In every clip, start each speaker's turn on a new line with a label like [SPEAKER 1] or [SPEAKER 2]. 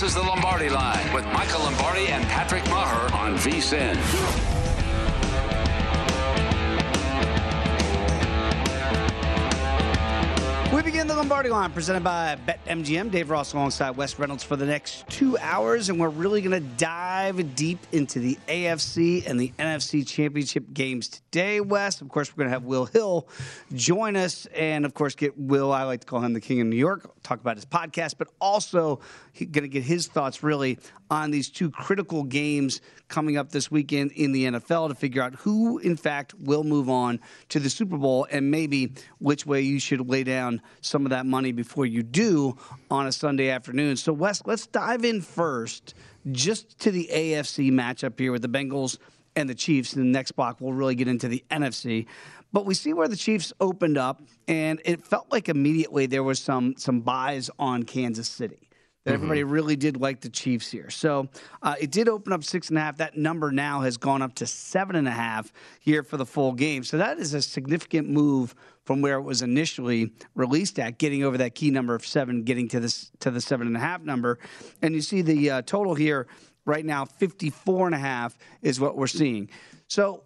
[SPEAKER 1] This is the Lombardi Line with Michael Lombardi and Patrick Maher on VSIN.
[SPEAKER 2] We begin the Lombardi line presented by BetMGM. Dave Ross alongside Wes Reynolds for the next two hours, and we're really going to dive deep into the AFC and the NFC championship games today, Wes. Of course, we're going to have Will Hill join us, and of course, get Will, I like to call him the King of New York, talk about his podcast, but also going to get his thoughts really on these two critical games coming up this weekend in the NFL to figure out who, in fact, will move on to the Super Bowl and maybe which way you should lay down some of that money before you do on a Sunday afternoon. So, Wes, let's dive in first just to the AFC matchup here with the Bengals and the Chiefs. In the next block, we'll really get into the NFC. But we see where the Chiefs opened up, and it felt like immediately there was some some buys on Kansas City that mm-hmm. everybody really did like the Chiefs here. So uh, it did open up six and a half. That number now has gone up to seven and a half here for the full game. So that is a significant move from where it was initially released at, getting over that key number of seven, getting to this to the seven and a half number. And you see the uh, total here right now, 54 and a half is what we're seeing. So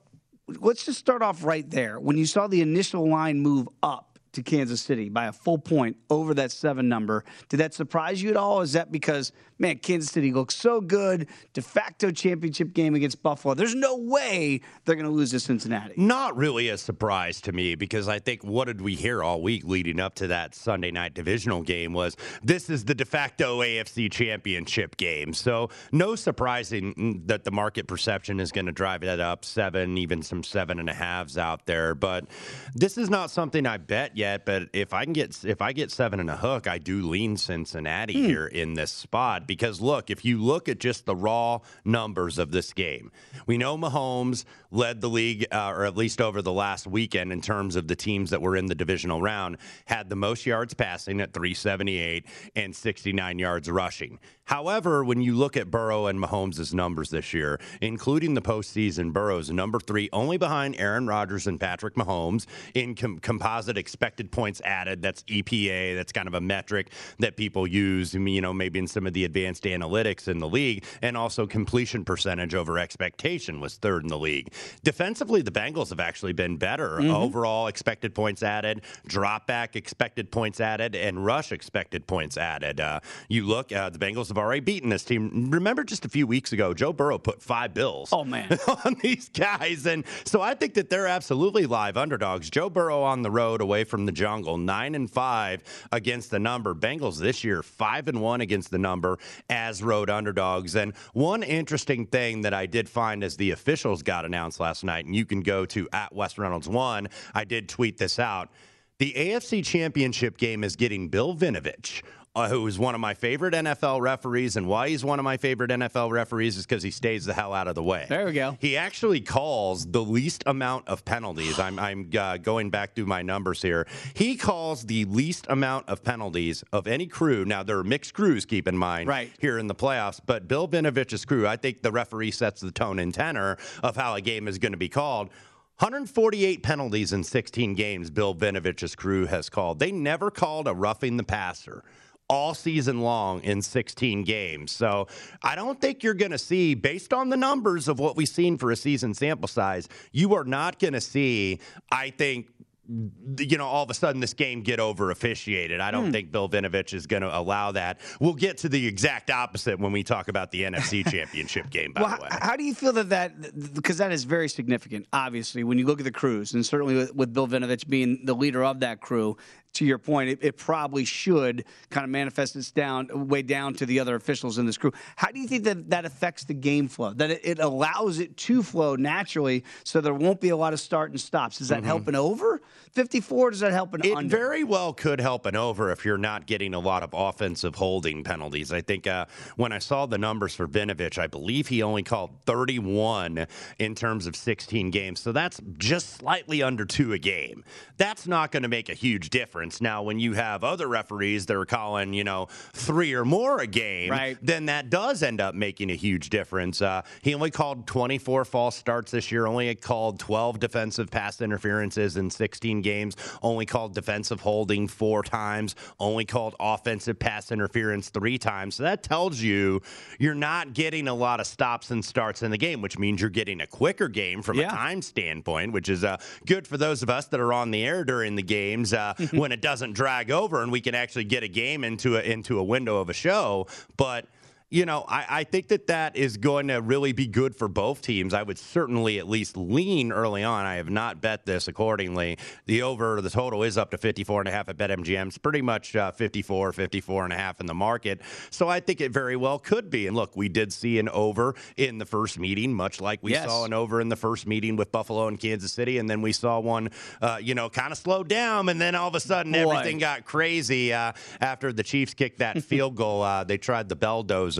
[SPEAKER 2] let's just start off right there. When you saw the initial line move up, to Kansas City by a full point over that seven number. Did that surprise you at all? Is that because, man, Kansas City looks so good, de facto championship game against Buffalo? There's no way they're going to lose to Cincinnati.
[SPEAKER 3] Not really a surprise to me because I think what did we hear all week leading up to that Sunday night divisional game was this is the de facto AFC championship game. So no surprising that the market perception is going to drive that up seven, even some seven and a halves out there. But this is not something I bet yet yet, but if I can get if I get seven and a hook, I do lean Cincinnati hmm. here in this spot because look, if you look at just the raw numbers of this game, we know Mahomes led the league, uh, or at least over the last weekend, in terms of the teams that were in the divisional round, had the most yards passing at 378 and 69 yards rushing. However, when you look at Burrow and Mahomes' numbers this year, including the postseason, Burrow's number three, only behind Aaron Rodgers and Patrick Mahomes in com- composite expected points added. That's EPA. That's kind of a metric that people use, you know, maybe in some of the advanced analytics in the league. And also completion percentage over expectation was third in the league. Defensively, the Bengals have actually been better. Mm-hmm. Overall expected points added, drop back expected points added, and rush expected points added. Uh, you look, uh, the Bengals have already beaten this team. Remember just a few weeks ago, Joe Burrow put five bills
[SPEAKER 2] oh, man.
[SPEAKER 3] on these guys. And so I think that they're absolutely live underdogs. Joe Burrow on the road away from the jungle, nine and five against the number. Bengals this year, five and one against the number as road underdogs. And one interesting thing that I did find as the officials got announced last night, and you can go to at Wes Reynolds one. I did tweet this out. The AFC Championship game is getting Bill Vinovich uh, who is one of my favorite NFL referees, and why he's one of my favorite NFL referees is because he stays the hell out of the way.
[SPEAKER 2] There we go.
[SPEAKER 3] He actually calls the least amount of penalties. I'm, I'm uh, going back through my numbers here. He calls the least amount of penalties of any crew. Now there are mixed crews, keep in mind,
[SPEAKER 2] right.
[SPEAKER 3] here in the playoffs. But Bill Vinovich's crew, I think the referee sets the tone and tenor of how a game is going to be called. 148 penalties in 16 games Bill Vinovich's crew has called. They never called a roughing the passer all season long in 16 games. So I don't think you're going to see, based on the numbers of what we've seen for a season sample size, you are not going to see, I think, you know, all of a sudden this game get over officiated. I don't hmm. think Bill Vinovich is going to allow that. We'll get to the exact opposite when we talk about the NFC Championship game. By
[SPEAKER 2] well,
[SPEAKER 3] the way,
[SPEAKER 2] how do you feel that that because that is very significant, obviously, when you look at the crews, and certainly with, with Bill Vinovich being the leader of that crew, to your point, it, it, probably should kind of manifest its down way down to the other officials in this crew. How do you think that that affects the game flow? That it, it allows it to flow naturally, so there won't be a lot of start and stops. Is that mm-hmm. help an over 54? Does that help an over
[SPEAKER 3] it
[SPEAKER 2] under?
[SPEAKER 3] very well could help an over if you're not getting a lot of offensive holding penalties. I think uh, when I saw the numbers for Vinovich, I believe he only called 31 in terms of 16 games, so that's just slightly under two a game. That's not going to make a huge difference difference. Now, when you have other referees that are calling, you know, three or more a game,
[SPEAKER 2] right.
[SPEAKER 3] then that does end up making a huge difference. Uh, he only called 24 false starts this year, only called 12 defensive pass interferences in 16 games, only called defensive holding four times, only called offensive pass interference three times. So that tells you you're not getting a lot of stops and starts in the game, which means you're getting a quicker game from yeah. a time standpoint, which is uh, good for those of us that are on the air during the games uh, when it doesn't drag over and we can actually get a game into a into a window of a show. But you know, I, I, think that that is going to really be good for both teams. I would certainly at least lean early on. I have not bet this accordingly. The over, the total is up to 54 and a half at BetMGM. It's pretty much uh, 54, 54 and a half in the market. So I think it very well could be. And look, we did see an over in the first meeting, much like we yes. saw an over in the first meeting with Buffalo and Kansas City. And then we saw one, uh, you know, kind of slow down. And then all of a sudden Boy. everything got crazy uh, after the Chiefs kicked that field goal. Uh, they tried the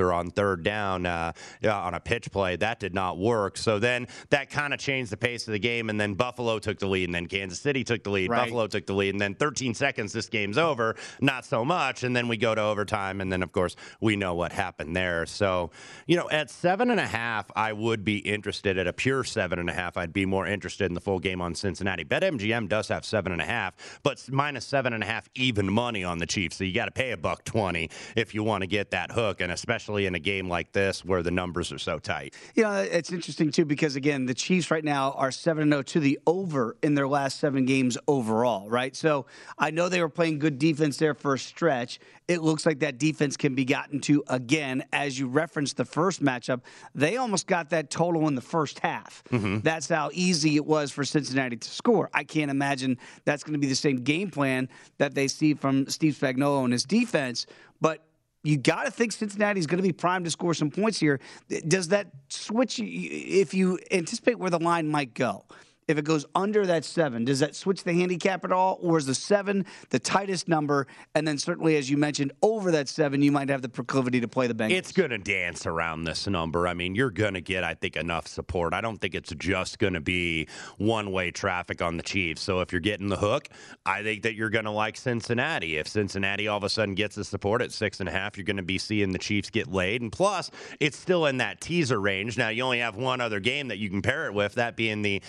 [SPEAKER 3] belldozer on third down uh, on a pitch play. That did not work. So then that kind of changed the pace of the game. And then Buffalo took the lead, and then Kansas City took the lead. Right. Buffalo took the lead, and then 13 seconds, this game's over. Not so much. And then we go to overtime, and then of course we know what happened there. So you know, at seven and a half, I would be interested. At a pure seven and a half, I'd be more interested in the full game on Cincinnati. BetMGM does have seven and a half, but minus seven and a half even money on the Chiefs. So you got to pay a buck twenty if you want to get that hook, and especially especially in a game like this where the numbers are so tight.
[SPEAKER 2] You know, it's interesting too because again, the Chiefs right now are 7 0 to the over in their last seven games overall, right? So I know they were playing good defense there for a stretch. It looks like that defense can be gotten to again. As you referenced the first matchup, they almost got that total in the first half. Mm-hmm. That's how easy it was for Cincinnati to score. I can't imagine that's going to be the same game plan that they see from Steve Spagnuolo and his defense. But you got to think Cincinnati's going to be primed to score some points here. Does that switch if you anticipate where the line might go? If it goes under that seven, does that switch the handicap at all? Or is the seven the tightest number? And then certainly, as you mentioned, over that seven, you might have the proclivity to play the Bengals.
[SPEAKER 3] It's going to dance around this number. I mean, you're going to get, I think, enough support. I don't think it's just going to be one way traffic on the Chiefs. So if you're getting the hook, I think that you're going to like Cincinnati. If Cincinnati all of a sudden gets the support at six and a half, you're going to be seeing the Chiefs get laid. And plus, it's still in that teaser range. Now, you only have one other game that you can pair it with, that being the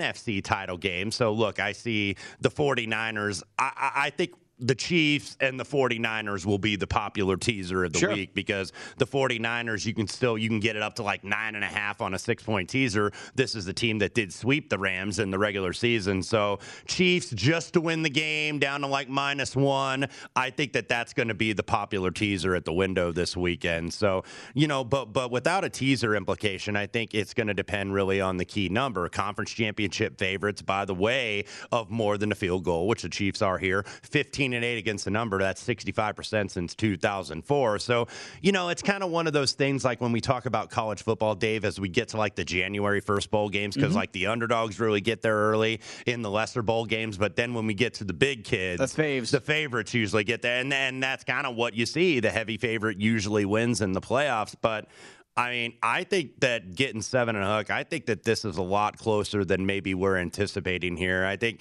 [SPEAKER 3] NFC title game. So, look, I see the 49ers. I, I, I think the Chiefs and the 49ers will be the popular teaser of the
[SPEAKER 2] sure.
[SPEAKER 3] week because the 49ers, you can still you can get it up to like nine and a half on a six point teaser. This is the team that did sweep the Rams in the regular season. So Chiefs just to win the game down to like minus one. I think that that's going to be the popular teaser at the window this weekend. So you know, but but without a teaser implication, I think it's going to depend really on the key number. Conference championship favorites, by the way, of more than a field goal, which the Chiefs are here. 15 and 8 against the number. That's 65% since 2004. So, you know, it's kind of one of those things like when we talk about college football, Dave, as we get to like the January 1st bowl games, because mm-hmm. like the underdogs really get there early in the lesser bowl games. But then when we get to the big kids,
[SPEAKER 2] the faves,
[SPEAKER 3] the favorites usually get there. And then that's kind of what you see. The heavy favorite usually wins in the playoffs. But I mean, I think that getting seven and a hook, I think that this is a lot closer than maybe we're anticipating here. I think,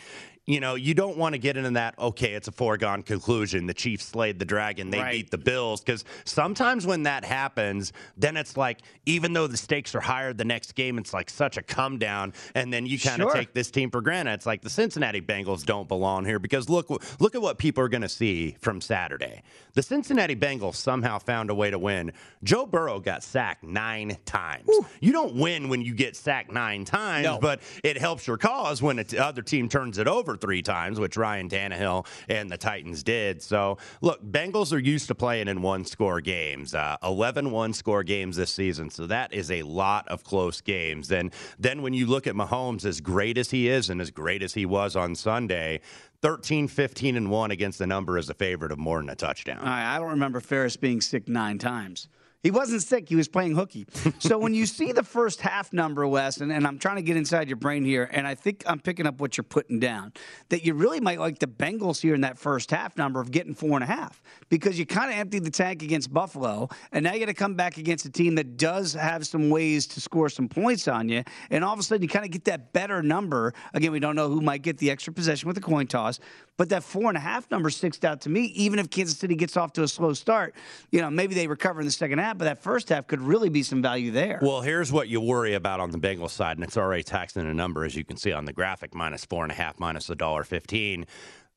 [SPEAKER 3] you know, you don't want to get into that, okay, it's a foregone conclusion. The Chiefs slayed the dragon, they right. beat the Bills. Because sometimes when that happens, then it's like, even though the stakes are higher the next game, it's like such a come down. And then you kind of sure. take this team for granted. It's like the Cincinnati Bengals don't belong here because look, look at what people are going to see from Saturday. The Cincinnati Bengals somehow found a way to win. Joe Burrow got sacked nine times. You don't win when you get sacked nine times, no. but it helps your cause when the other team turns it over three times, which Ryan Tannehill and the Titans did. So, look, Bengals are used to playing in one score games, uh, 11 one score games this season. So, that is a lot of close games. And then when you look at Mahomes, as great as he is and as great as he was on Sunday, 13, 15, and 1 against the number as a favorite of more than a touchdown.
[SPEAKER 2] I don't remember Ferris being sick nine times. He wasn't sick. He was playing hooky. so when you see the first half number, Wes, and, and, I'm trying to get inside your brain here, and I think I'm picking up what you're putting down, that you really might like the Bengals here in that first half number of getting four and a half because you kind of emptied the tank against Buffalo, and now you got to come back against a team that does have some ways to score some points on you, and all of a sudden you kind of get that better number. Again, we don't know who might get the extra possession with the coin toss, but that four and a half number sticks out to me. Even if Kansas City gets off to a slow start, you know maybe they recover in the second half half, but that first half could really be some value there.
[SPEAKER 3] Well, here's what you worry about on the Bengals side, and it's already taxing in a number, as you can see on the graphic, minus four and a half, minus a dollar fifteen.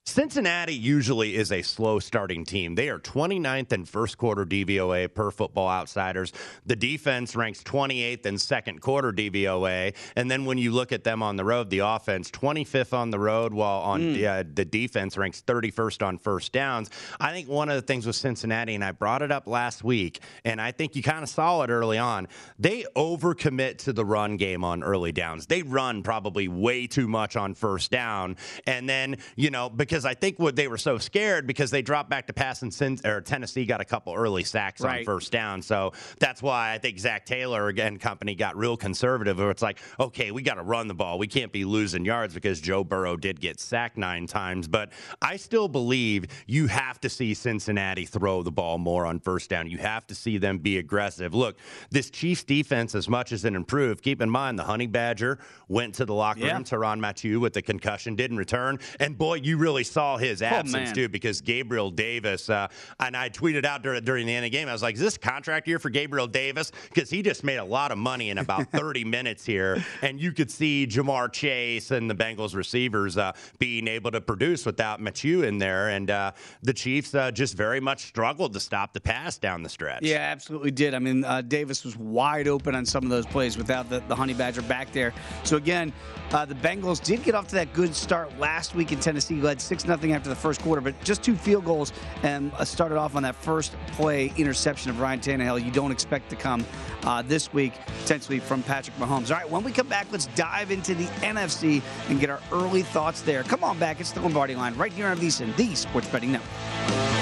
[SPEAKER 3] Cincinnati usually is a slow starting team. They are 29th in first quarter DVOA per football outsiders. The defense ranks 28th in second quarter DVOA. And then when you look at them on the road, the offense 25th on the road, while on mm. uh, the defense ranks 31st on first downs. I think one of the things with Cincinnati, and I brought it up last week, and I think you kind of saw it early on, they overcommit to the run game on early downs. They run probably way too much on first down. And then, you know, because because I think what they were so scared because they dropped back to pass and sin, or Tennessee got a couple early sacks right. on first down. So that's why I think Zac Taylor and company got real conservative. Where it's like, okay, we got to run the ball. We can't be losing yards because Joe Burrow did get sacked nine times. But I still believe you have to see Cincinnati throw the ball more on first down. You have to see them be aggressive. Look, this Chiefs defense, as much as it improved, keep in mind the Honey Badger went to the locker yeah. room. Tyrann Mathieu with the concussion didn't return, and boy, you really really saw his oh, absence oh, too because Gabriel Davis, uh, and I tweeted out during, during the end of the game, I was like, is this contract year for Gabriel Davis? Because he just made a lot of money in about 30 minutes here. And you could see Ja'Marr Chase and the Bengals receivers uh, being able to produce without Mathieu in there. And uh, the Chiefs uh, just very much struggled to stop the pass down the stretch.
[SPEAKER 2] Yeah, absolutely did. I mean, uh, Davis was wide open on some of those plays without the, the Honey Badger back there. So again, uh, the Bengals did get off to that good start last week in Tennessee, led 6 0 after the first quarter, but just two field goals and uh, started off on that first play interception of Ryan Tannehill. You don't expect to come uh, this week, potentially from Patrick Mahomes. All right, when we come back, let's dive into the NFC and get our early thoughts there. Come on back. It's the Lombardi line right here on VSIN, the Sports Betting Network.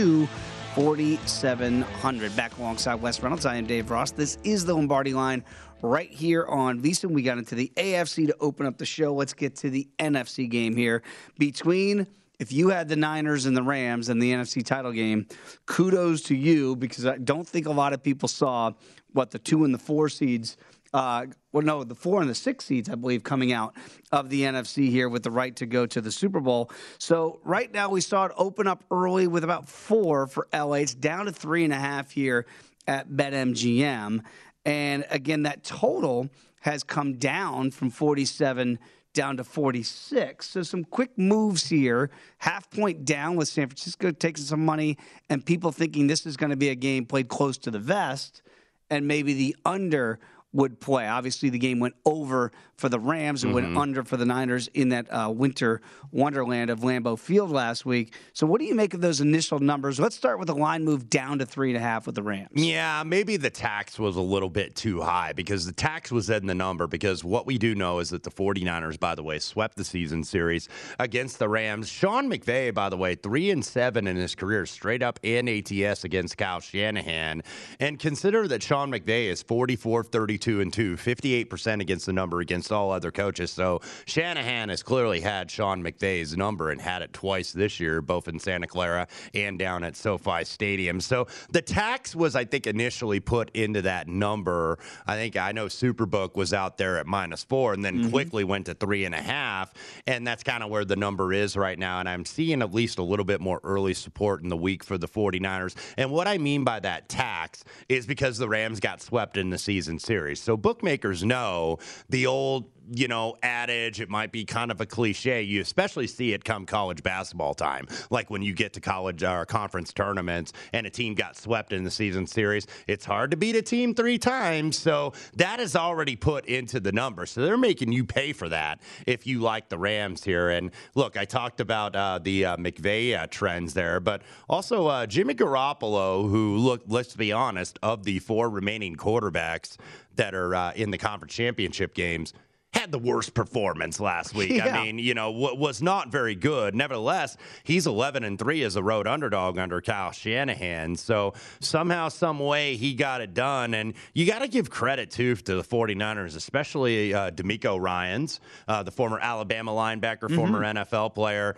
[SPEAKER 2] 522 4700. Back alongside Wes Reynolds, I am Dave Ross. This is the Lombardi line right here on VSIN. We got into the AFC to open up the show. Let's get to the NFC game here between if you had the Niners and the Rams in the NFC title game, kudos to you because I don't think a lot of people saw what the two and the four seeds uh, well, no, the four and the six seeds, I believe, coming out of the NFC here with the right to go to the Super Bowl. So right now we saw it open up early with about four for LA. It's down to three and a half here at BetMGM. And again, that total has come down from 47 down to 46. So some quick moves here. Half point down with San Francisco taking some money and people thinking this is going to be a game played close to the vest and maybe the under would play. Obviously, the game went over for the Rams and mm-hmm. went under for the Niners in that uh, winter wonderland of Lambeau Field last week. So, what do you make of those initial numbers? Let's start with the line move down to three and a half with the Rams.
[SPEAKER 3] Yeah, maybe the tax was a little bit too high because the tax was in the number. Because what we do know is that the 49ers, by the way, swept the season series against the Rams. Sean McVay, by the way, three and seven in his career, straight up in ATS against Kyle Shanahan. And consider that Sean McVay is 44 32 and 2, 58% against the number against all other coaches. So Shanahan has clearly had Sean McVay's number and had it twice this year, both in Santa Clara and down at SoFi Stadium. So the tax was, I think, initially put into that number. I think I know Superbook was out there at minus four and then mm-hmm. quickly went to three and a half. And that's kind of where the number is right now. And I'm seeing at least a little bit more early support in the week for the 49ers. And what I mean by that tax is because the Rams got swept in the season series. So bookmakers know the old you know, adage. It might be kind of a cliche. You especially see it come college basketball time, like when you get to college or uh, conference tournaments and a team got swept in the season series. It's hard to beat a team three times, so that is already put into the number. So they're making you pay for that if you like the Rams here. And look, I talked about uh, the uh, uh, trends there, but also uh, Jimmy Garoppolo, who look, let's be honest, of the four remaining quarterbacks that are uh, in the conference championship games had the worst performance last week. Yeah. I mean, you know, w- was not very good. Nevertheless, he's 11 and 3 as a road underdog under Kyle Shanahan. So somehow, some way, he got it done. And you got to give credit, too, to the 49ers, especially uh, DeMeco Ryans, uh, the former Alabama linebacker, mm-hmm. former NFL player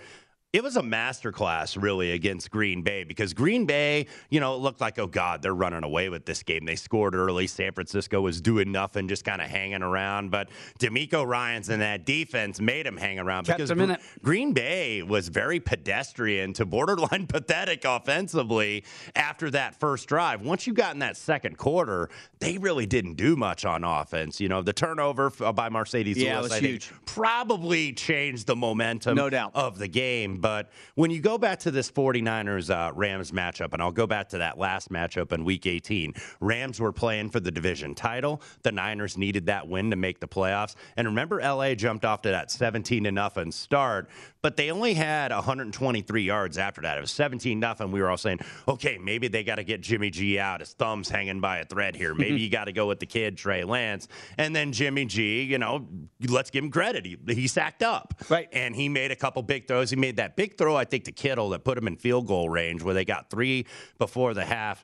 [SPEAKER 3] it was a masterclass really against Green Bay because Green Bay, you know, it looked like, oh God, they're running away with this game. They scored early. San Francisco was doing nothing, just kind of hanging around. But DeMeco Ryans and that defense made him hang around
[SPEAKER 2] Kept because Gr-
[SPEAKER 3] Green Bay was very pedestrian to borderline pathetic offensively after that first drive. Once you got in that second quarter, they really didn't do much on offense. You know, the turnover by Marcedes
[SPEAKER 2] yeah,
[SPEAKER 3] Lewis,
[SPEAKER 2] I
[SPEAKER 3] huge. think, probably changed the momentum
[SPEAKER 2] no doubt.
[SPEAKER 3] of the game. But when you go back to this 49ers uh, Rams matchup, and I'll go back to that last matchup in week 18, Rams were playing for the division title. The Niners needed that win to make the playoffs. And remember, LA jumped off to that 17 to nothing start, but they only had 123 yards after that. It was 17 nothing. We were all saying, okay, maybe they got to get Jimmy G out. His thumb's hanging by a thread here. Maybe you got to go with the kid, Trey Lance. And then Jimmy G, you know, let's give him credit. He, he sacked up.
[SPEAKER 2] Right.
[SPEAKER 3] And he made a couple big throws. He made that big throw, I think, to Kittle that put him in field goal range where they got three before the half.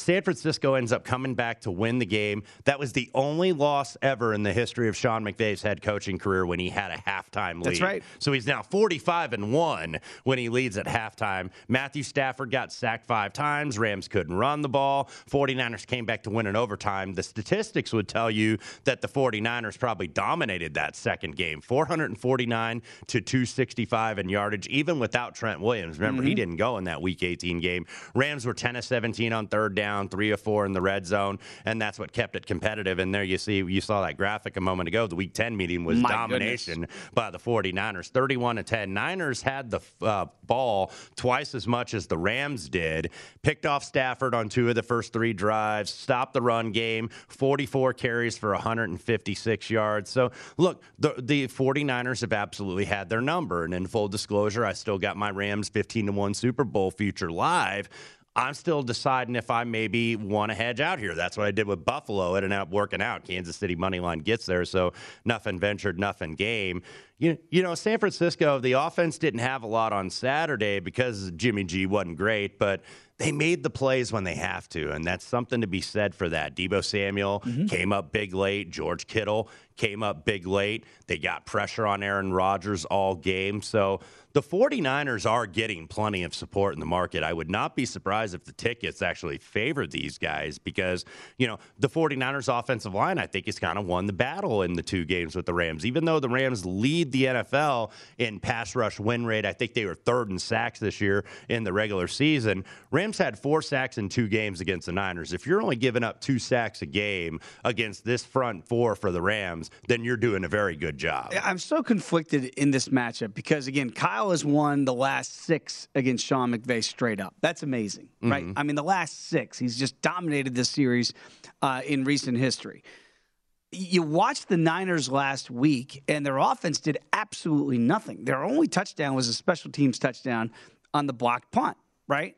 [SPEAKER 3] San Francisco ends up coming back to win the game. That was the only loss ever in the history of Sean McVay's head coaching career when he had a halftime lead.
[SPEAKER 2] That's right.
[SPEAKER 3] So he's now 45 and 1 when he leads at halftime. Matthew Stafford got sacked five times. Rams couldn't run the ball. 49ers came back to win in overtime. The statistics would tell you that the 49ers probably dominated that second game 449 to 265 in yardage, even without Trent Williams. Remember, mm-hmm. he didn't go in that week 18 game. Rams were 10 of 17 on third down down, three or four in the red zone, and that's what kept it competitive. And there you see, you saw that graphic a moment ago. The Week 10 meeting was
[SPEAKER 2] My
[SPEAKER 3] domination
[SPEAKER 2] goodness.
[SPEAKER 3] by the 49ers, 31 to 10. Niners had the uh, ball twice as much as the Rams did. Picked off Stafford on two of the first three drives, stopped the run game, 44 carries for 156 yards. So look, the, the 49ers have absolutely had their number. And in full disclosure, I still got my Rams 15 to 1 Super Bowl future live. I'm still deciding if I maybe want to hedge out here. That's what I did with Buffalo. It ended up working out. Kansas City money line gets there, so nothing ventured, nothing game you, you know, San Francisco, the offense didn't have a lot on Saturday because Jimmy G wasn't great, but they made the plays when they have to, and that's something to be said for that. Deebo Samuel mm-hmm. came up big late. George Kittle came up big late. They got pressure on Aaron Rodgers all game. So the 49ers are getting plenty of support in the market. I would not be surprised if the tickets actually favor these guys because, you know, the 49ers offensive line, I think, has kind of won the battle in the two games with the Rams. Even though the Rams lead the NFL in pass rush win rate, I think they were third in sacks this year in the regular season. Rams had four sacks in two games against the Niners. If you're only giving up two sacks a game against this front four for the Rams, then you're doing a very good job.
[SPEAKER 2] I'm so conflicted in this matchup because, again, Kyle has won the last six against Sean McVay straight up. That's amazing, right? Mm-hmm. I mean, the last six. He's just dominated this series uh, in recent history. You watched the Niners last week, and their offense did absolutely nothing. Their only touchdown was a special teams touchdown on the blocked punt right?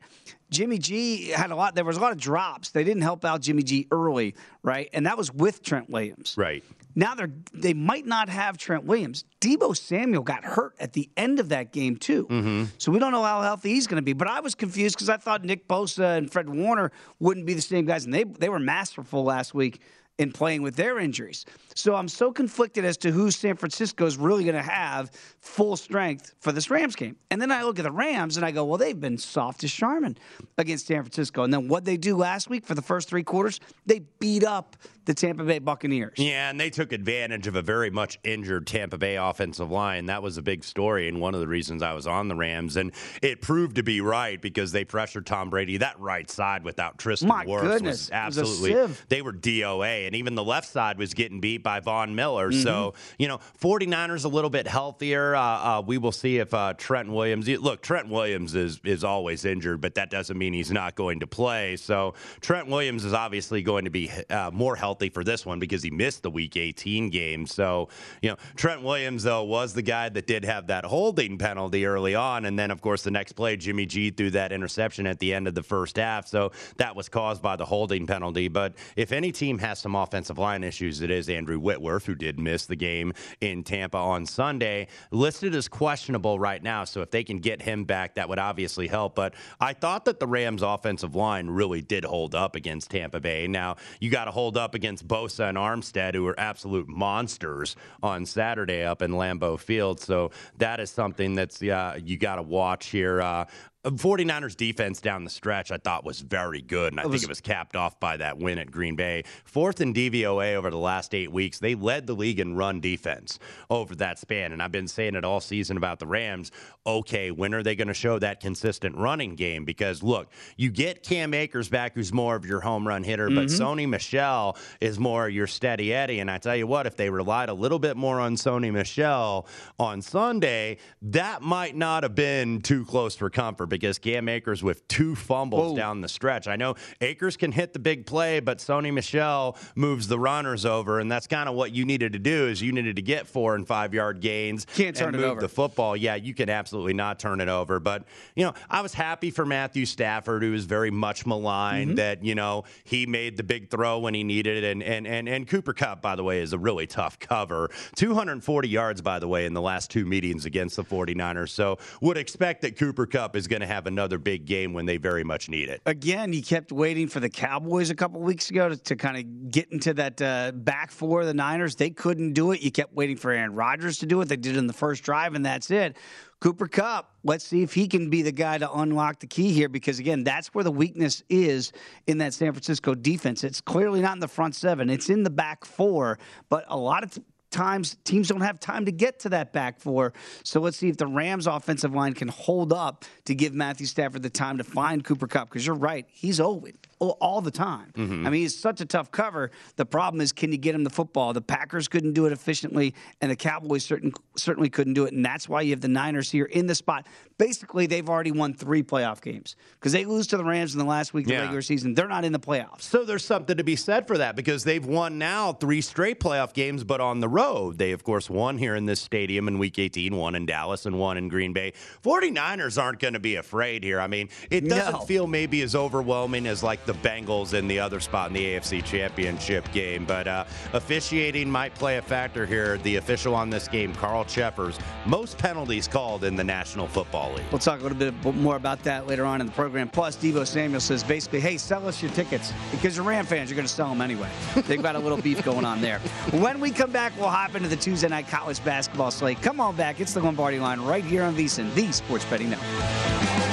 [SPEAKER 2] Jimmy G had a lot. There was a lot of drops. They didn't help out Jimmy G early, right? And that was with Trent Williams.
[SPEAKER 3] Right.
[SPEAKER 2] Now they're they might not have Trent Williams. Deebo Samuel got hurt at the end of that game too, mm-hmm. so we don't know how healthy he's going to be. But I was confused because I thought Nick Bosa and Fred Warner wouldn't be the same guys, and they they were masterful last week in playing with their injuries. So I'm so conflicted as to who San Francisco is really going to have full strength for this Rams game. And then I look at the Rams and I go, well, they've been soft as Charmin against San Francisco. And then what they do last week for the first three quarters, they beat up the Tampa Bay Buccaneers.
[SPEAKER 3] Yeah, and they took advantage of a very much injured Tampa Bay offensive line. That was a big story and one of the reasons I was on the Rams. And it proved to be right because they pressured Tom Brady. That right side without Tristan
[SPEAKER 2] My
[SPEAKER 3] Wirfs
[SPEAKER 2] goodness,
[SPEAKER 3] was absolutely.
[SPEAKER 2] Was
[SPEAKER 3] they were DOA, and even the left side was getting beat by Von Miller. Mm-hmm. So, you know, 49ers a little bit healthier. Uh, uh, we will see if uh, Trent Williams, look, Trent Williams is, is always injured, but that doesn't mean he's not going to play. So, Trent Williams is obviously going to be uh, more healthy for this one because he missed the week 18 game. So, you know, Trent Williams, though, was the guy that did have that holding penalty early on. And then, of course, the next play, Jimmy G threw that interception at the end of the first half. So, that was caused by the holding penalty. But if any team has some offensive line issues, it is Andrew Whitworth, who did miss the game in Tampa on Sunday. Listed as questionable right now, so if they can get him back, that would obviously help. But I thought that the Rams' offensive line really did hold up against Tampa Bay. Now, you got to hold up against Bosa and Armstead, who are absolute monsters on Saturday up in Lambeau Field. So that is something that's you got to watch here. Uh, 49ers defense down the stretch, I thought was very good, and I was, think it was capped off by that win at Green Bay. Fourth in DVOA over the last eight weeks, they led the league in run defense over that span. And I've been saying it all season about the Rams. Okay, when are they going to show that consistent running game? Because look, you get Cam Akers back, who's more of your home run hitter, mm-hmm. but Sony Michel is more your steady Eddie. And I tell you what, if they relied a little bit more on Sony Michel on Sunday, that might not have been too close for comfort because Cam Akers with two fumbles Whoa. down the stretch. I know Akers can hit the big play, but Sony Michel moves the runners over, and that's kind of what you needed to do is you needed to get four and five yard gains
[SPEAKER 2] Can't turn
[SPEAKER 3] and move
[SPEAKER 2] over.
[SPEAKER 3] the football. Yeah, you can absolutely not turn it over. But you know, I was happy for Matthew Stafford, who was very much maligned mm-hmm. that you know he made the big throw when he needed it, and and and and Cooper Kupp, by the way, is a really tough cover. 240 yards, by the way, in the last two meetings against the 49ers. So would expect that Cooper Kupp is going to have another big game when they very much need it.
[SPEAKER 2] Again, you kept waiting for the Cowboys a couple weeks ago to, to kind of get into that uh, back four of the Niners. They couldn't do it. You kept waiting for Aaron Rodgers to do it. They did it in the first drive, and that's it. Cooper Kupp, let's see if he can be the guy to unlock the key here because, again, that's where the weakness is in that San Francisco defense. It's clearly not in the front seven, it's in the back four, but a lot of times teams don't have time to get to that back four. So let's see if the Rams offensive line can hold up to give Matthew Stafford the time to find Cooper Kupp because you're right, he's open all the time. Mm-hmm. I mean, he's such a tough cover. The problem is, can you get him the football? The Packers couldn't do it efficiently, and the Cowboys certain, certainly couldn't do it. And that's why you have the Niners here in the spot. Basically, they've already won three playoff games because they lose to the Rams in the last week of yeah. the regular season. They're not in the playoffs.
[SPEAKER 3] So there's something to be said for that because they've won now three straight playoff games, but on the road. They, of course, won here in this stadium in week 18, one in Dallas and one in Green Bay. 49ers aren't going to be afraid here. I mean, it doesn't
[SPEAKER 2] no.
[SPEAKER 3] feel maybe as overwhelming as like the the Bengals in the other spot in the AFC Championship game. But uh, officiating might play a factor here. The official on this game, Carl Cheffers, most penalties called in the National Football League.
[SPEAKER 2] We'll talk a little bit more about that later on in the program. Plus, Deebo Samuel says basically, hey, sell us your tickets because you're Ram fans. You're going to sell them anyway. They've got a little beef going on there. When we come back, we'll hop into the Tuesday night college basketball slate. Come on back. It's the Lombardi line right here on VSIN, the Sports Betting Network.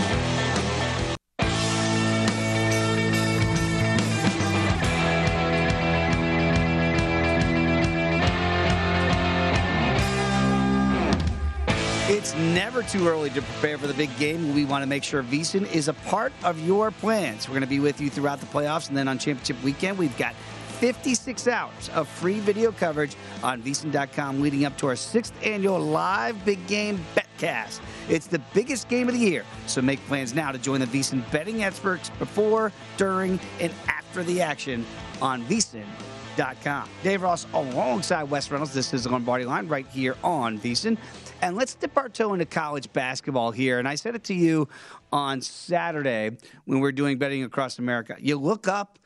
[SPEAKER 2] Never too early to prepare for the big game. We want to make sure VSIN is a part of your plans. We're going to be with you throughout the playoffs, and then on championship weekend, we've got 56 hours of free video coverage on VSIN.com leading up to our sixth annual live big game betcast. It's the biggest game of the year, so make plans now to join the VSIN betting experts before, during, and after the action on VSIN.com. Dave Ross alongside Wes Reynolds. This is the Lombardi line right here on VSIN. And let's dip our toe into college basketball here. And I said it to you on Saturday when we are doing betting across America. You look up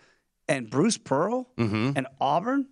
[SPEAKER 2] and Bruce Pearl
[SPEAKER 3] Mm-hmm.
[SPEAKER 2] and Auburn.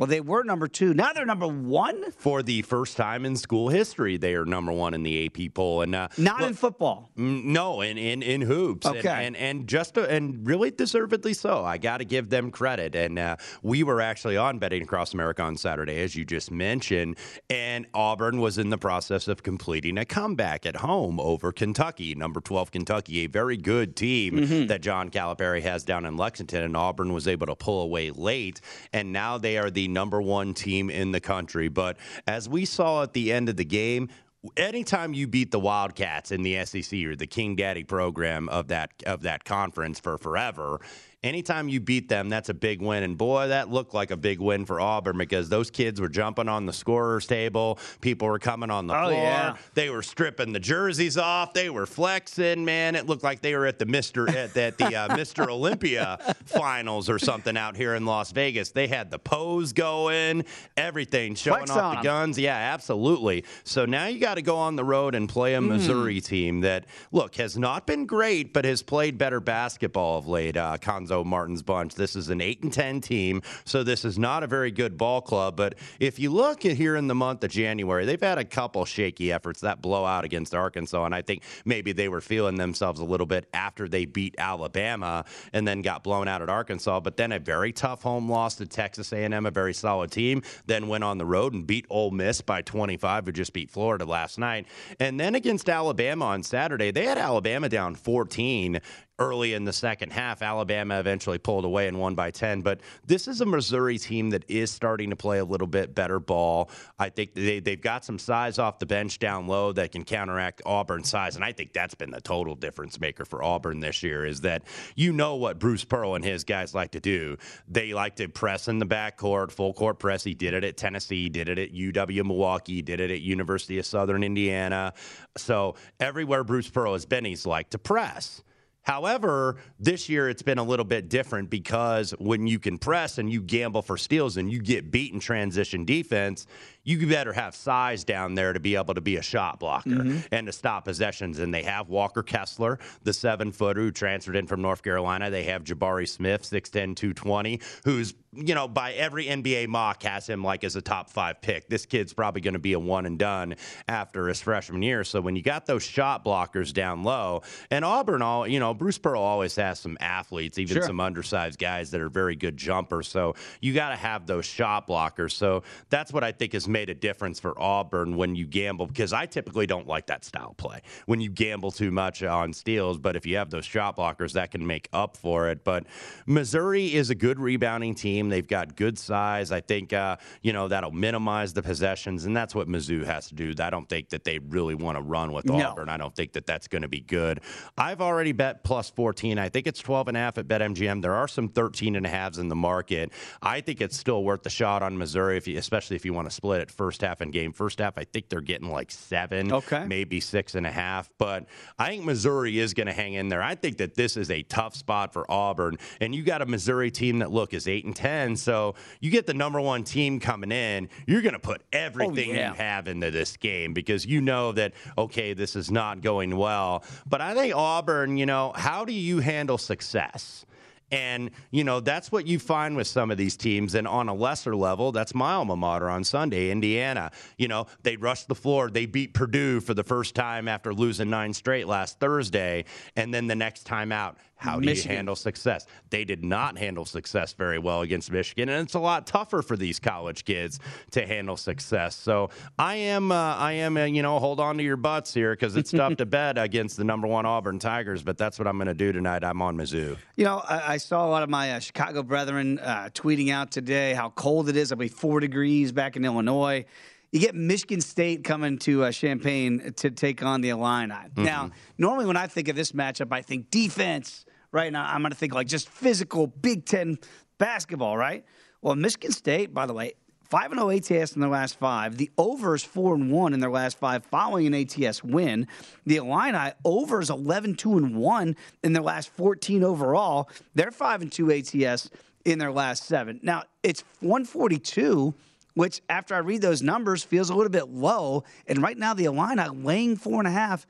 [SPEAKER 2] Well, they were number two. Now they're number one.
[SPEAKER 3] For the first time in school history, they are number one in the AP poll, and uh,
[SPEAKER 2] Not
[SPEAKER 3] look,
[SPEAKER 2] in football.
[SPEAKER 3] Mm, No, in in, in hoops, and,
[SPEAKER 2] Okay.
[SPEAKER 3] and and just uh, and really deservedly so. I got to give them credit. And uh, we were actually on betting across America on Saturday, as you just mentioned, and Auburn was in the process of completing a comeback at home over Kentucky, number twelve Kentucky, a very good team
[SPEAKER 2] Mm-hmm.
[SPEAKER 3] that John Calipari has down in Lexington, and Auburn was able to pull away late, and now they are the number one team in the country. But as we saw at the end of the game. Anytime you beat the Wildcats in the SEC or the King Daddy program of that of that conference for forever, anytime you beat them, that's a big win. And boy, that looked like a big win for Auburn because those kids were jumping on the scorer's table. People were coming on the
[SPEAKER 2] Oh,
[SPEAKER 3] floor.
[SPEAKER 2] yeah.
[SPEAKER 3] They were stripping the jerseys off. They were flexing. Man, it looked like they were at the Mister at, at the uh, Mister Olympia finals or something out here in Las Vegas. They had the pose going, everything showing
[SPEAKER 2] Flex
[SPEAKER 3] off the guns. Yeah, absolutely. So now you got to go on the road and play a Missouri team that look has not been great, but has played better basketball of late. Uh, Cuonzo Martin's bunch. This is an eight and ten team, so this is not a very good ball club. But if you look at here in the month of January, they've had a couple shaky efforts. That blowout against Arkansas, and I think maybe they were feeling themselves a little bit after they beat Alabama and then got blown out at Arkansas. But then a very tough home loss to Texas A&M, a very solid team. Then went on the road and beat Ole Miss by 25, who just beat Florida last night. And then against Alabama on Saturday, they had Alabama down 14 early in the second half. Alabama eventually pulled away and won by 10. But this is a Missouri team that is starting to play a little bit better ball. I think they, they've got some size off the bench down low that can counteract Auburn's size. And I think that's been the total difference maker for Auburn this year is that you know what Bruce Pearl and his guys like to do. They like to press in the backcourt, full court press. He did it at Tennessee, did it at UW Milwaukee, did it at University of Southern Indiana. So everywhere Bruce Pearl has been, he's like to press. However, this year it's been a little bit different because when you can press and you gamble for steals and you get beat in transition defense, you better have size down there to be able to be a shot blocker mm-hmm. and to stop possessions. And they have Walker Kessler, the seven footer who transferred in from North Carolina. They have Jabari Smith, 6'10, 220, who's, you know, by every NBA mock has him like as a top five pick. This kid's probably going to be a one and done after his freshman year. So when you got those shot blockers down low, and Auburn, all you know, Bruce Pearl always has some athletes, even
[SPEAKER 2] Sure.
[SPEAKER 3] some undersized guys that are very good jumpers. So you got to have those shot blockers. So that's what I think has made a difference for Auburn when you gamble, because I typically don't like that style play when you gamble too much on steals. But if you have those shot blockers, that can make up for it. But Missouri is a good rebounding team. They've got good size. I think, uh, you know, that'll minimize the possessions, and that's what Mizzou has to do. I don't think that they really want to run with
[SPEAKER 2] No.
[SPEAKER 3] Auburn. I don't think that that's going to be good. I've already bet plus 14. I think it's 12 and a half at BetMGM. There are some 13 and a halves in the market. I think it's still worth the shot on Missouri, if you, especially if you want to split it first half and game. First half, I think they're getting like seven,
[SPEAKER 2] Okay.
[SPEAKER 3] maybe six and a half. But I think Missouri is going to hang in there. I think that this is a tough spot for Auburn, and you got a Missouri team that look is eight and ten. So you get the number one team coming in. You're going to put everything oh,
[SPEAKER 2] yeah.
[SPEAKER 3] you have into this game because you know that okay, this is not going well. But I think Auburn, you know, how do you handle success? And, you know, that's what you find with some of these teams. And on a lesser level, that's my alma mater on Sunday, Indiana. You know, they rushed the floor. They beat Purdue for the first time after losing nine straight last Thursday. And then the next time out, how do Michigan. you handle success? They did not handle success very well against Michigan, and it's a lot tougher for these college kids to handle success. So I am, uh, I am, uh, you know, hold on to your butts here because it's tough to bet against the number one Auburn Tigers. But that's what I'm going to do tonight. I'm on Mizzou.
[SPEAKER 2] You know, I, I saw a lot of my uh, Chicago brethren uh, tweeting out today how cold it is. It'll be four degrees back in Illinois. You get Michigan State coming to uh, Champaign to take on the Illini. Mm-hmm. Now, normally when I think of this matchup, I think defense right now, I'm going to think like just physical Big Ten basketball, right? Well, Michigan State, by the way, five and zero oh ATS in their last five. The overs four and one in their last five, following an ATS win. The Illini overs 11 2 and one in their last 14 overall. They're five and two ATS in their last seven. Now it's 142 which after I read those numbers feels a little bit low. And right now, the Illini laying four and a half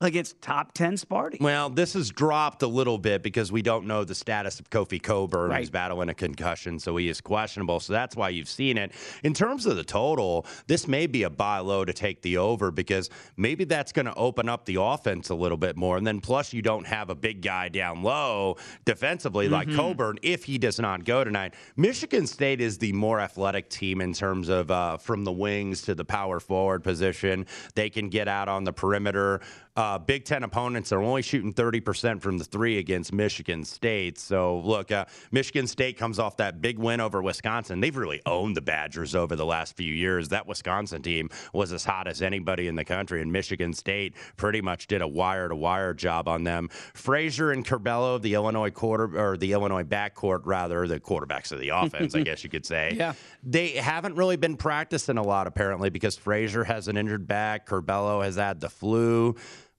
[SPEAKER 2] against top 10 Sparty.
[SPEAKER 3] Well, this has dropped a little bit because we don't know the status of Kofi Cockburn. Right. He's battling a concussion, so he is questionable. So that's why you've seen it. In terms of the total, this may be a buy low to take the over because maybe that's going to open up the offense a little bit more. And then plus, you don't have a big guy down low defensively mm-hmm. like Cockburn if he does not go tonight. Michigan State is the more athletic team in terms of uh, from the wings to the power forward position. They can get out on the perimeter uh, Big Ten opponents are only shooting 30% from the three against Michigan State. So, look, uh, Michigan State comes off that big win over Wisconsin. They've really owned the Badgers over the last few years. That Wisconsin team was as hot as anybody in the country, and Michigan State pretty much did a wire to wire job on them. Frazier and Curbelo, the Illinois quarter or the Illinois backcourt, rather, the quarterbacks of the offense, I guess you could say.
[SPEAKER 2] Yeah.
[SPEAKER 3] They haven't really been practicing a lot, apparently, because Frazier has an injured back, Curbelo has had the flu.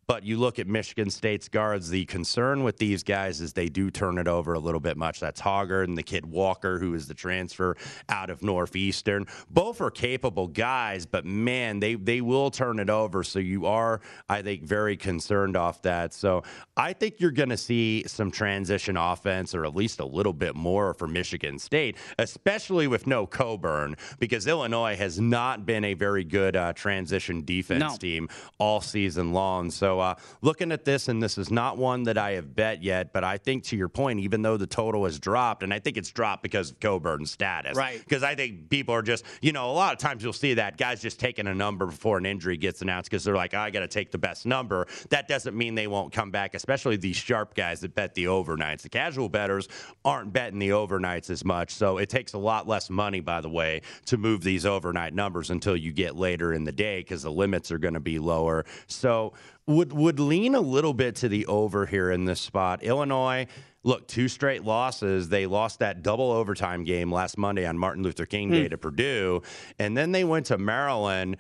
[SPEAKER 3] But you look at Michigan State's guards, the concern with these guys is they do turn it over a little bit much. That's Hoggard and the kid Walker, who is the transfer out of Northeastern. Both are capable guys, but man, they, they will turn it over. So you are, I think, very concerned off that. So I think you're going to see some transition offense, or at least a little bit more for Michigan State, especially with no Cockburn, because Illinois has not been a very good uh, transition defense no. team all season long. So uh, looking at this, and this is not one that I have bet yet, but I think to your point, even though the total has dropped, and I think it's dropped because of Cockburn's status.
[SPEAKER 2] Right.
[SPEAKER 3] Because I think people are just, you know, a lot of times you'll see that guys just taking a number before an injury gets announced because they're like, oh, I got to take the best number. That doesn't mean they won't come back, especially these sharp guys that bet the overnights. The casual betters aren't betting the overnights as much. So it takes a lot less money, by the way, to move these overnight numbers until you get later in the day because the limits are going to be lower. So would would lean a little bit to the over here in this spot. Illinois, look, two straight losses. They lost that double overtime game last Monday on Martin Luther King Day mm. to Purdue, and then they went to Maryland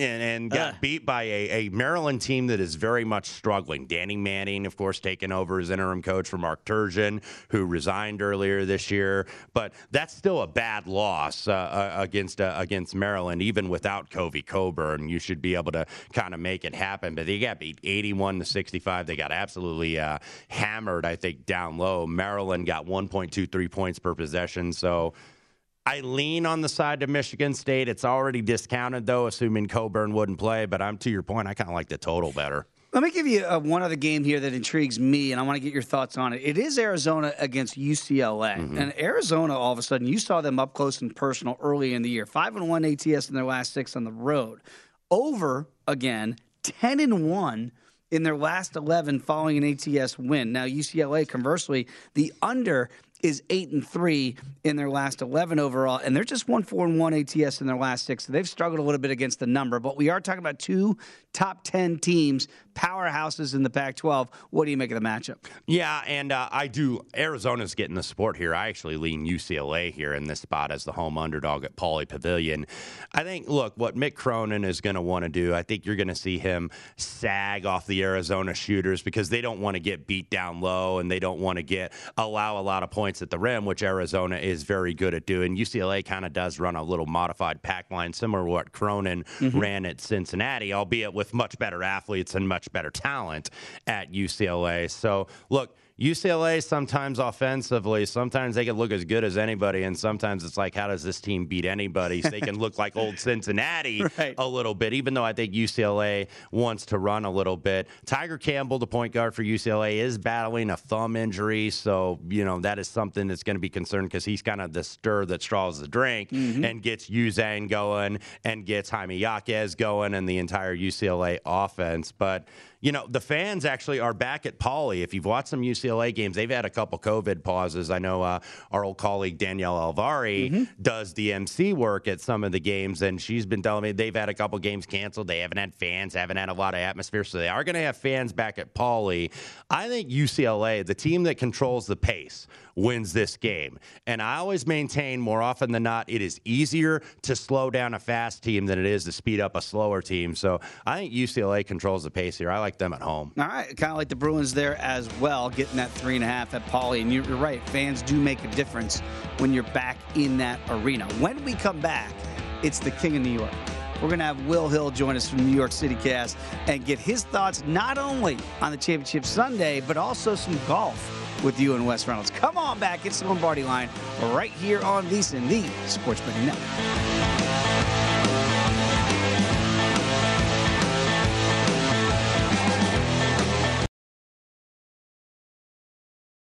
[SPEAKER 3] and, and got uh. beat by a, a, Maryland team that is very much struggling. Danny Manning, of course, taking over as interim coach for Mark Turgeon, who resigned earlier this year. But that's still a bad loss uh, uh against uh, against Maryland, even without Kofi Cockburn. You should be able to kind of make it happen. But they got beat 81 to 65. They got absolutely uh, hammered, I think, down low. Maryland got 1.23 points per possession. So I lean on the side of Michigan State. It's already discounted, though, assuming Cockburn wouldn't play. But I'm to your point. I kind of like the total better.
[SPEAKER 2] Let me give you uh, one other game here that intrigues me, and I want to get your thoughts on it. It is Arizona against UCLA, mm-hmm. and Arizona. All of a sudden, you saw them up close and personal early in the year. Five and one ATS in their last six on the road. Over again, ten and one in their last 11 following an ATS win. Now, UCLA, conversely, the under is eight and three in their last eleven overall, and they're just one four and one ATS in their last six. So they've struggled a little bit against the number, but we are talking about two top ten teams, powerhouses in the Pac-12. What do you make of the matchup?
[SPEAKER 3] Yeah, and uh, I do. Arizona's getting the support here. I actually lean UCLA here in this spot as the home underdog at Pauley Pavilion. I think, look, what Mick Cronin is going to want to do. I think you're going to see him sag off the Arizona shooters because they don't want to get beat down low and they don't want to get allow a lot of points points at the rim, which Arizona is very good at doing. UCLA kind of does run a little modified pack line, similar to what Cronin mm-hmm. ran at Cincinnati, albeit with much better athletes and much better talent at UCLA. So, look, UCLA sometimes offensively, sometimes they can look as good as anybody, and sometimes it's like, how does this team beat anybody? So they can look like old Cincinnati
[SPEAKER 2] Right.
[SPEAKER 3] a little bit, even though I think UCLA wants to run a little bit. Tiger Campbell, the point guard for UCLA, is battling a thumb injury, so you know that is something that's going to be concerned because he's kind of the stir that straws the drink mm-hmm. and gets Juzang going and gets Jaime Jaquez going and the entire UCLA offense, but you know, the fans actually are back at Pauley. If you've watched some UCLA games, they've had a couple COVID pauses. I know uh, our old colleague Danielle Alvari does the MC work at some of the games, and she's been telling me they've had a couple games canceled. They haven't had fans, haven't had a lot of atmosphere, so they are going to have fans back at Pauley. I think UCLA, the team that controls the pace, wins this game. And I always maintain more often than not, it is easier to slow down a fast team than it is to speed up a slower team. So I think UCLA controls the pace here. I like them at home.
[SPEAKER 2] All right, kind of like the Bruins there as well, getting that three and a half at Pauley. And you're, right, fans do make a difference when you're back in that arena. When we come back, it's the King of New York. We're going to have Will Hill join us from New York City Cast and get his thoughts not only on the championship Sunday, but also some golf with you and Wes Reynolds. Come on back. It's the Lombardi line right here on VSiN, the Sports Betting Network.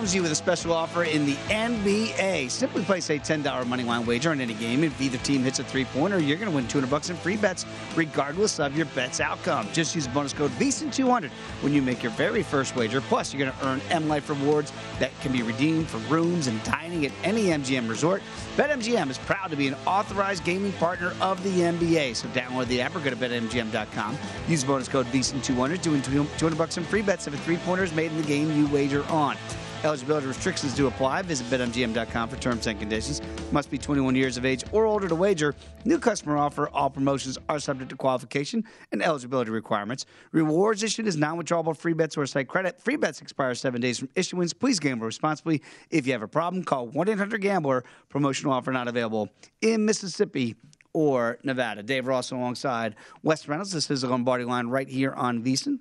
[SPEAKER 2] Welcomes you with a special offer in the NBA. Simply place a $10 money line wager on any game. If either team hits a three pointer, you're going to win 200 bucks in free bets, regardless of your bet's outcome. Just use the bonus code VEASON200 when you make your very first wager. Plus, you're going to earn M Life rewards that can be redeemed for rooms and dining at any MGM resort. BetMGM is proud to be an authorized gaming partner of the NBA. So download the app or go to BetMGM.com. Use bonus code VEASON200 to win 200 bucks in free bets if a three pointer is made in the game you wager on. Eligibility restrictions do apply. Visit BetMGM.com for terms and conditions. Must be 21 years of age or older to wager. New customer offer. All promotions are subject to qualification and eligibility requirements. Rewards issued is non-withdrawable free bets or site credit. Free bets expire seven days from issuance. Please gamble responsibly. If you have a problem, call 1-800-GAMBLER. Promotional offer not available in Mississippi or Nevada. Dave Ross alongside Wes Reynolds. This is the Lombardi line right here on VSiN.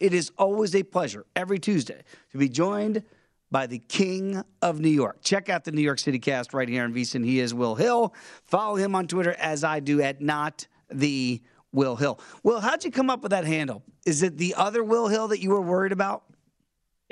[SPEAKER 2] It is always a pleasure every Tuesday to be joined by the King of New York. Check out the New York City cast right here on VSiN. He is Will Hill. Follow him on Twitter as I do at not the Will Hill. Will, how'd you come up with that handle? Is it the other Will Hill that you were worried about?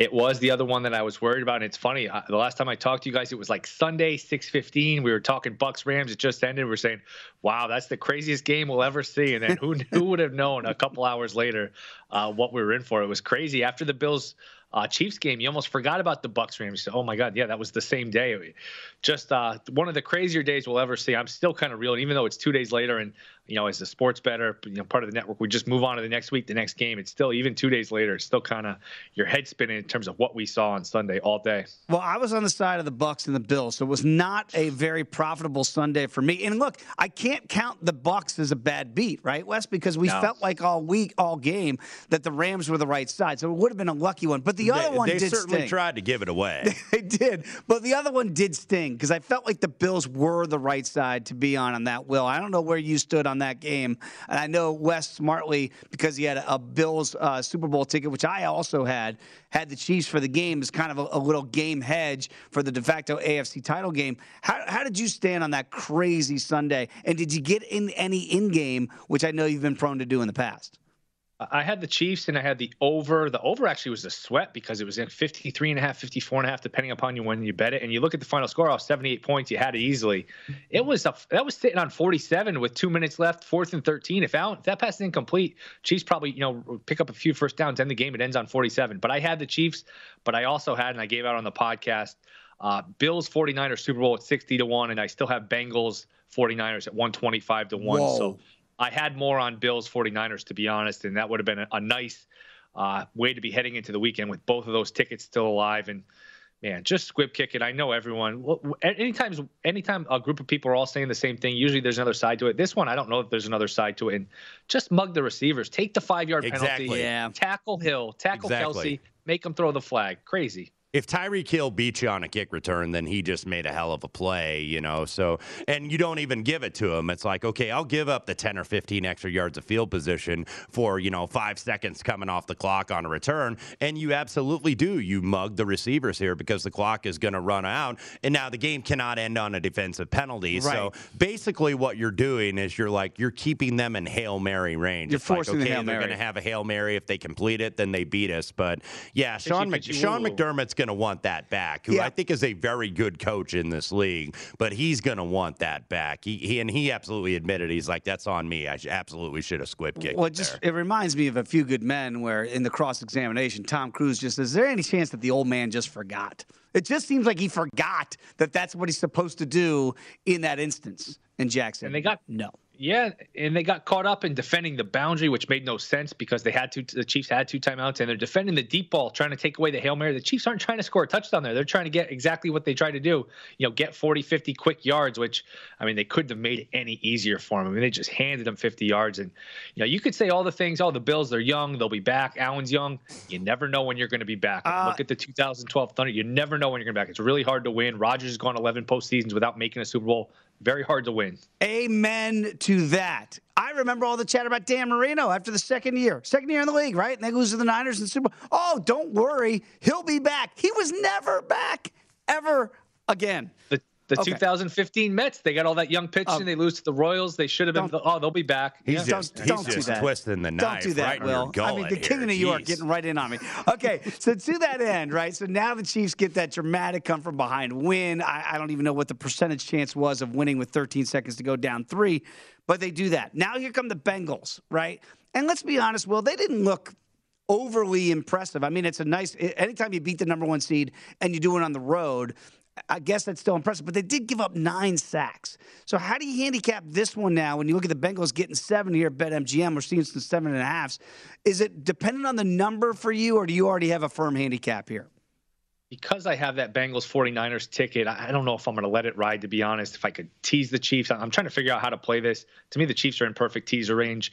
[SPEAKER 4] It was the other one that I was worried about. And it's funny. The last time I talked to you guys, it was like Sunday, six fifteen. We were talking Bucs Rams. It just ended. We are saying, "Wow, that's the craziest game we'll ever see." And then who who would have known a couple hours later uh, what we were in for? It was crazy. After the Bills uh, Chiefs game, you almost forgot about the Bucs Rams. Oh my God, yeah, that was the same day. Just uh, one of the crazier days we'll ever see. I'm still kind of reeling, even though it's two days later, and you know, as a sports better, you know, part of the network, we just move on to the next week, the next game. It's still even two days later, it's still kind of your head spinning in terms of what we saw on Sunday all day.
[SPEAKER 2] Well, I was on the side of the Bucs and the Bills, so it was not a very profitable Sunday for me. And look, I can't count the Bucs as a bad beat, right, Wes? Because we
[SPEAKER 4] No.
[SPEAKER 2] felt like all week, all game, that the Rams were the right side. So it would have been a lucky one. But the other
[SPEAKER 3] they,
[SPEAKER 2] one
[SPEAKER 3] they
[SPEAKER 2] did
[SPEAKER 3] certainly
[SPEAKER 2] sting.
[SPEAKER 3] tried to give it away.
[SPEAKER 2] they did, but the other one did sting because I felt like the Bills were the right side to be on on that. Will I don't know where you stood on that game, and I know Wes smartly because he had a, Bills uh, Super Bowl ticket, which I also had, had the Chiefs for the game as kind of a, a little game hedge for the de facto AFC title game. How, how did you stand on that crazy Sunday, and did you get in any in game, which I know you've been prone to do in the past?
[SPEAKER 4] I had the Chiefs and I had the over. The over actually was a sweat because it was in 53 and a half, 54 and a half, depending upon you when you bet it. And you look at the final score off 78 points, you had it easily. It was a, that was sitting on 47 with two minutes left, fourth and 13. If, Allen, if that pass is incomplete, Chiefs probably, you know, pick up a few first downs, end the game. It ends on 47. But I had the Chiefs, but I also had, and I gave out on the podcast, uh, Bills 49ers Super Bowl at 60 to 1, and I still have Bengals 49ers at 125 to 1.
[SPEAKER 2] Whoa.
[SPEAKER 4] So I had more on Bills 49ers, to be honest, and that would have been a, a nice uh, way to be heading into the weekend with both of those tickets still alive. And man, just squib kick it. I know everyone. Anytime, anytime a group of people are all saying the same thing, usually there's another side to it. This one, I don't know if there's another side to it. And just mug the receivers. Take the five yard
[SPEAKER 3] Exactly.
[SPEAKER 4] penalty.
[SPEAKER 2] Yeah.
[SPEAKER 4] Tackle Hill. Tackle
[SPEAKER 3] Exactly.
[SPEAKER 4] Kelce. Make them throw the flag. Crazy.
[SPEAKER 3] If Tyreek Hill beats you on a kick return, then he just made a hell of a play, you know. So, and you don't even give it to him. It's like, okay, I'll give up the 10 or 15 extra yards of field position for, you know, five seconds coming off the clock on a return. And you absolutely do. You mug the receivers here because the clock is going to run out. And now the game cannot end on a defensive penalty. So basically, what you're doing is you're like, you're keeping them in Hail Mary range.
[SPEAKER 2] You're
[SPEAKER 3] It's like,
[SPEAKER 2] forcing the
[SPEAKER 3] okay,
[SPEAKER 2] Hail
[SPEAKER 3] they're going to have a Hail Mary. If they complete it, then they beat us. But yeah, Sean, Mc, Sean. McDermott's going to want that back, who
[SPEAKER 2] Yeah.
[SPEAKER 3] I think is a very good coach in this league, but he's going to want that back. He, he and he absolutely admitted he's like, that's on me. I sh- absolutely should have squib kicked.
[SPEAKER 2] Well, it
[SPEAKER 3] it
[SPEAKER 2] just
[SPEAKER 3] there.
[SPEAKER 2] it reminds me of a few good men where in the cross examination, Tom Cruise just says, "Is there any chance that the old man just forgot?" It just seems like he forgot that that's what he's supposed to do in that instance. And Jackson,
[SPEAKER 4] And they got-
[SPEAKER 2] no.
[SPEAKER 4] Yeah, and they got caught up in defending the boundary, which made no sense because they had two. The Chiefs had two timeouts, and they're defending the deep ball, trying to take away the hail mary. The Chiefs aren't trying to score a touchdown there; they're trying to get exactly what they tried to do. You know, get 40, 50 quick yards. Which, I mean, they couldn't have made it any easier for them. I mean, they just handed them 50 yards, and you know, you could say all the things. Oh, the Bills, they're young, they'll be back. Allen's young. You never know when you're going to be back.
[SPEAKER 2] Uh,
[SPEAKER 4] Look at the 2012 Thunder. You never know when you're going to be back. It's really hard to win. Rodgers has gone 11 postseasons without making a Super Bowl. Very hard to win.
[SPEAKER 2] Amen to that. I remember all the chatter about Dan Marino after the second year, second year in the league, right? And they lose to the Niners in the Super Bowl. Oh, don't worry, he'll be back. He was never back ever again.
[SPEAKER 4] The the
[SPEAKER 2] Okay.
[SPEAKER 4] 2015 Mets, they got all that young pitching.
[SPEAKER 2] Um,
[SPEAKER 4] they lose to the Royals. They should have been. Oh, they'll be back.
[SPEAKER 3] He's
[SPEAKER 4] Yeah.
[SPEAKER 3] just,
[SPEAKER 2] Don't-
[SPEAKER 3] he's
[SPEAKER 2] don't
[SPEAKER 3] just
[SPEAKER 2] that.
[SPEAKER 3] twisting the
[SPEAKER 2] Don't
[SPEAKER 3] knife
[SPEAKER 2] do that,
[SPEAKER 3] right in
[SPEAKER 2] Will.
[SPEAKER 3] your gullet
[SPEAKER 2] I mean, the
[SPEAKER 3] here.
[SPEAKER 2] king of New York
[SPEAKER 3] Jeez.
[SPEAKER 2] getting right in on me. Okay, so to that end, right? So now the Chiefs get that dramatic come from behind win. I, I don't even know what the percentage chance was of winning with 13 seconds to go down three, but they do that. Now here come the Bengals, right? And let's be honest, Will, they didn't look overly impressive. I mean, it's a nice anytime you beat the number one seed and you do it on the road. I guess that's still impressive, but they did give up nine sacks. So how do you handicap this one now? When you look at the Bengals getting seven here at BetMGM, we're seeing some seven and a halfs. Is it dependent on the number for you, or do you already have a firm handicap here?
[SPEAKER 4] because I have that Bengals 49ers ticket, I don't know if I'm going to let it ride, to be honest. If I could tease the Chiefs, I'm trying to figure out how to play this. To me, the Chiefs are in perfect teaser range.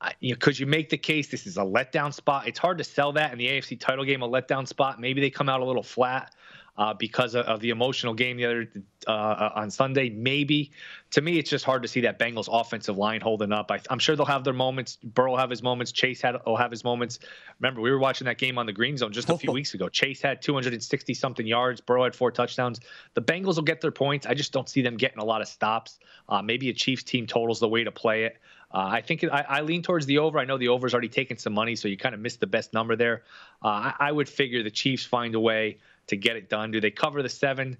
[SPEAKER 4] I, you know, could you make the case this is a letdown spot? It's hard to sell that in the AFC title game, a letdown spot. Maybe they come out a little flat uh, because of, of the emotional game the other uh, on Sunday. Maybe to me, it's just hard to see that Bengals offensive line holding up. I, I'm sure they'll have their moments. Burrow will have his moments. Chase had, will have his moments. Remember, we were watching that game on the Green Zone just a few weeks ago. Chase had 260 something yards. Burrow had four touchdowns. The Bengals will get their points. I just don't see them getting a lot of stops. Uh, maybe a Chiefs team totals the way to play it. Uh, I think I, I lean towards the over. I know the over's already taken some money, so you kind of missed the best number there. Uh, I, I would figure the Chiefs find a way to get it done. Do they cover the seven?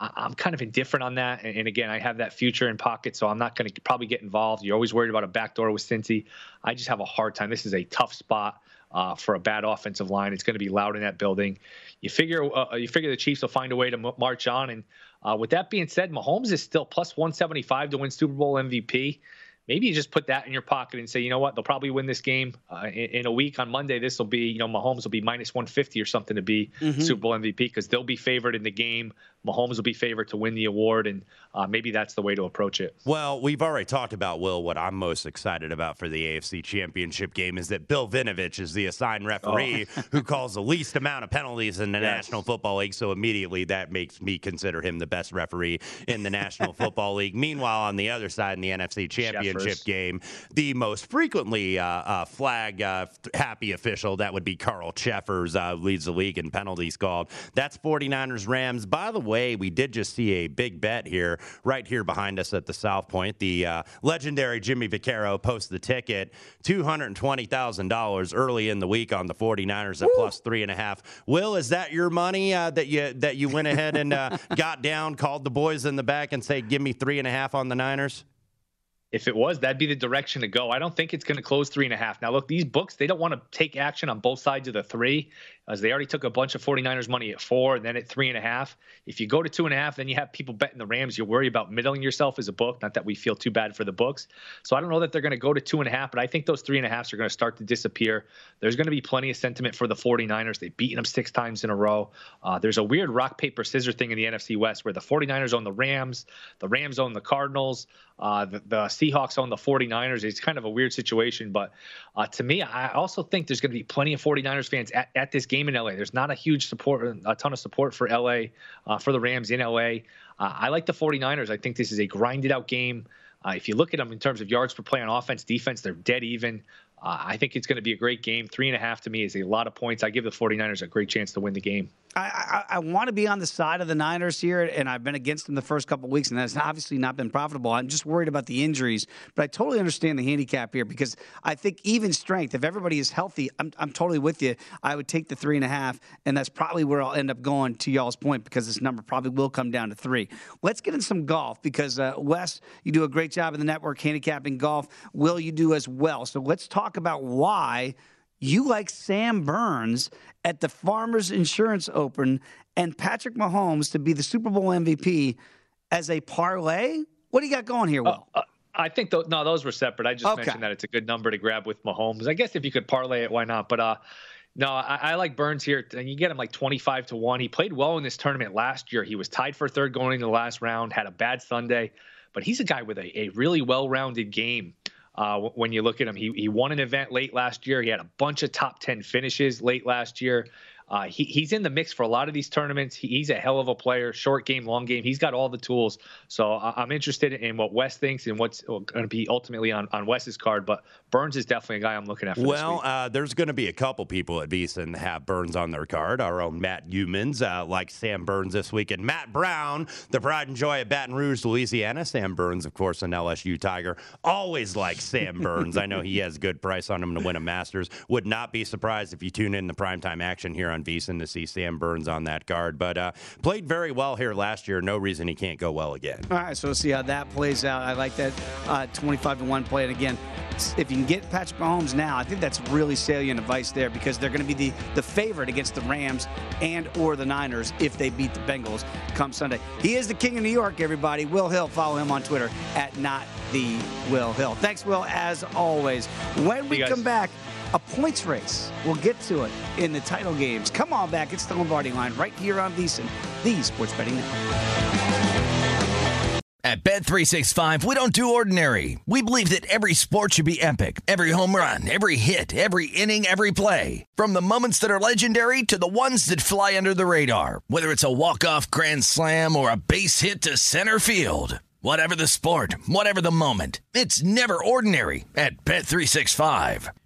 [SPEAKER 4] I'm kind of indifferent on that. And, again, I have that future in pocket, so I'm not going to probably get involved. You're always worried about a backdoor with Cincy. I just have a hard time. This is a tough spot uh, for a bad offensive line. It's going to be loud in that building. You figure uh, you figure the Chiefs will find a way to m- march on. And uh, with that being said, Mahomes is still plus 175 to win Super Bowl MVP maybe you just put that in your pocket and say, you know what, they'll probably win this game uh, in, in a week on Monday. This will be, you know, Mahomes will be minus 150 or something to be Super Bowl MVP because they'll be favored in the game Mahomes will be favored to win the award, and uh, maybe that's the way to approach it.
[SPEAKER 3] Well, we've already talked about Will. What I'm most excited about for the AFC Championship game is that Bill Vinovich is the assigned referee oh. who calls the least amount of penalties in the yes. National Football League. So immediately that makes me consider him the best referee in the National Football League. Meanwhile, on the other side in the NFC Championship game, the most frequently uh, uh, flag uh, happy official that would be Carl Cheffers uh, leads the league in penalties called. That's 49ers Rams. By the way, we did just see a big bet here right here behind us at the South Point. The uh, legendary Jimmy Vaccaro posts the ticket $220,000 early in the week on the 49ers at plus three and a half. Will, is that your money uh, that you that you went ahead and uh, got down, called the boys in the back, and say, "Give me three and a half on the Niners"?
[SPEAKER 4] if it was, that'd be the direction to go. I don't think it's going to close three and a half. Now, look, these books, they don't want to take action on both sides of the three as they already took a bunch of 49ers money at four and then at three and a half. If you go to two and a half, then you have people betting the Rams. You worry about middling yourself as a book. Not that we feel too bad for the books. So I don't know that they're going to go to two and a half, but I think those three and a halfs are going to start to disappear. There's going to be plenty of sentiment for the 49ers. They've beaten them six times in a row. Uh, there's a weird rock, paper, scissors thing in the NFC West where the 49ers own the Rams, the Rams own the Cardinals, uh, the, the, Seahawks own the 49ers. It's kind of a weird situation, but uh, to me, I also think there's going to be plenty of 49ers fans at, at this game in LA. There's not a huge support, a ton of support for LA, uh, for the Rams in LA. Uh, I like the 49ers. I think this is a grinded out game. Uh, if you look at them in terms of yards per play on offense, defense, they're dead even. Uh, I think it's going to be a great game. Three and a half to me is a lot of points. I give the 49ers a great chance to win the game.
[SPEAKER 2] I, I, I want to be on the side of the Niners here, and I've been against them the first couple weeks, and that's obviously not been profitable. I'm just worried about the injuries, but I totally understand the handicap here because I think even strength, if everybody is healthy, I'm, I'm totally with you. I would take the three and a half, and that's probably where I'll end up going to y'all's point because this number probably will come down to three. Let's get in some golf because uh, Wes, you do a great job in the network handicapping golf. Will you do as well? So let's talk about why you like Sam Burns at the Farmers Insurance Open and Patrick Mahomes to be the Super Bowl MVP as a parlay? What do you got going here, Will? Uh, uh,
[SPEAKER 4] I think th- no, those were separate. I just okay. mentioned that it's a good number to grab with Mahomes. I guess if you could parlay it, why not? But uh, no, I, I, like Burns here, and you get him like 25 to one. He played well in this tournament last year. He was tied for third going into the last round, had a bad Sunday, but he's a guy with a, a really well-rounded game. Uh, when you look at him, he, he won an event late last year. He had a bunch of top 10 finishes late last year. Uh, he, he's in the mix for a lot of these tournaments. He, he's a hell of a player, short game, long game. He's got all the tools. So I, am interested in what Wes thinks and what's going to be ultimately on, on Wes's card. But Burns is definitely a guy I'm looking at.
[SPEAKER 3] well, uh, there's going to be a couple people at VSiN have Burns on their card. Our own Matt Youmans, uh, like Sam Burns this week, and Matt Brown, the pride and joy of Baton Rouge, Louisiana. Sam Burns, of course, an LSU Tiger. Always like Sam Burns. I know he has good price on him to win a Masters. Would not be surprised if you tune in the primetime action here on VSiN to see Sam Burns on that guard. But uh, played very well here last year. No reason he can't go well again.
[SPEAKER 2] All right, so we'll see how that plays out. I like that uh, 25 to 1 play. And again, if you can get Patrick Mahomes now, I think that's really salient advice there because they're going to be the, the favorite against the Rams and or the Niners if they beat the Bengals come Sunday. He is the king of New York, everybody. Will Hill, follow him on Twitter at not the Will Hill. Thanks, Will, as always. When we come back, a points race. We'll get to it in the title games. Come on back. It's the Lombardi line right here on VSiN, the Sports Betting Network.
[SPEAKER 5] At Bet365, we don't do ordinary. We believe that every sport should be epic. Every home run, every hit, every inning, every play. From the moments that are legendary to the ones that fly under the radar. Whether it's a walk-off grand slam or a base hit to center field. Whatever the sport, whatever the moment, it's never ordinary at Bet365.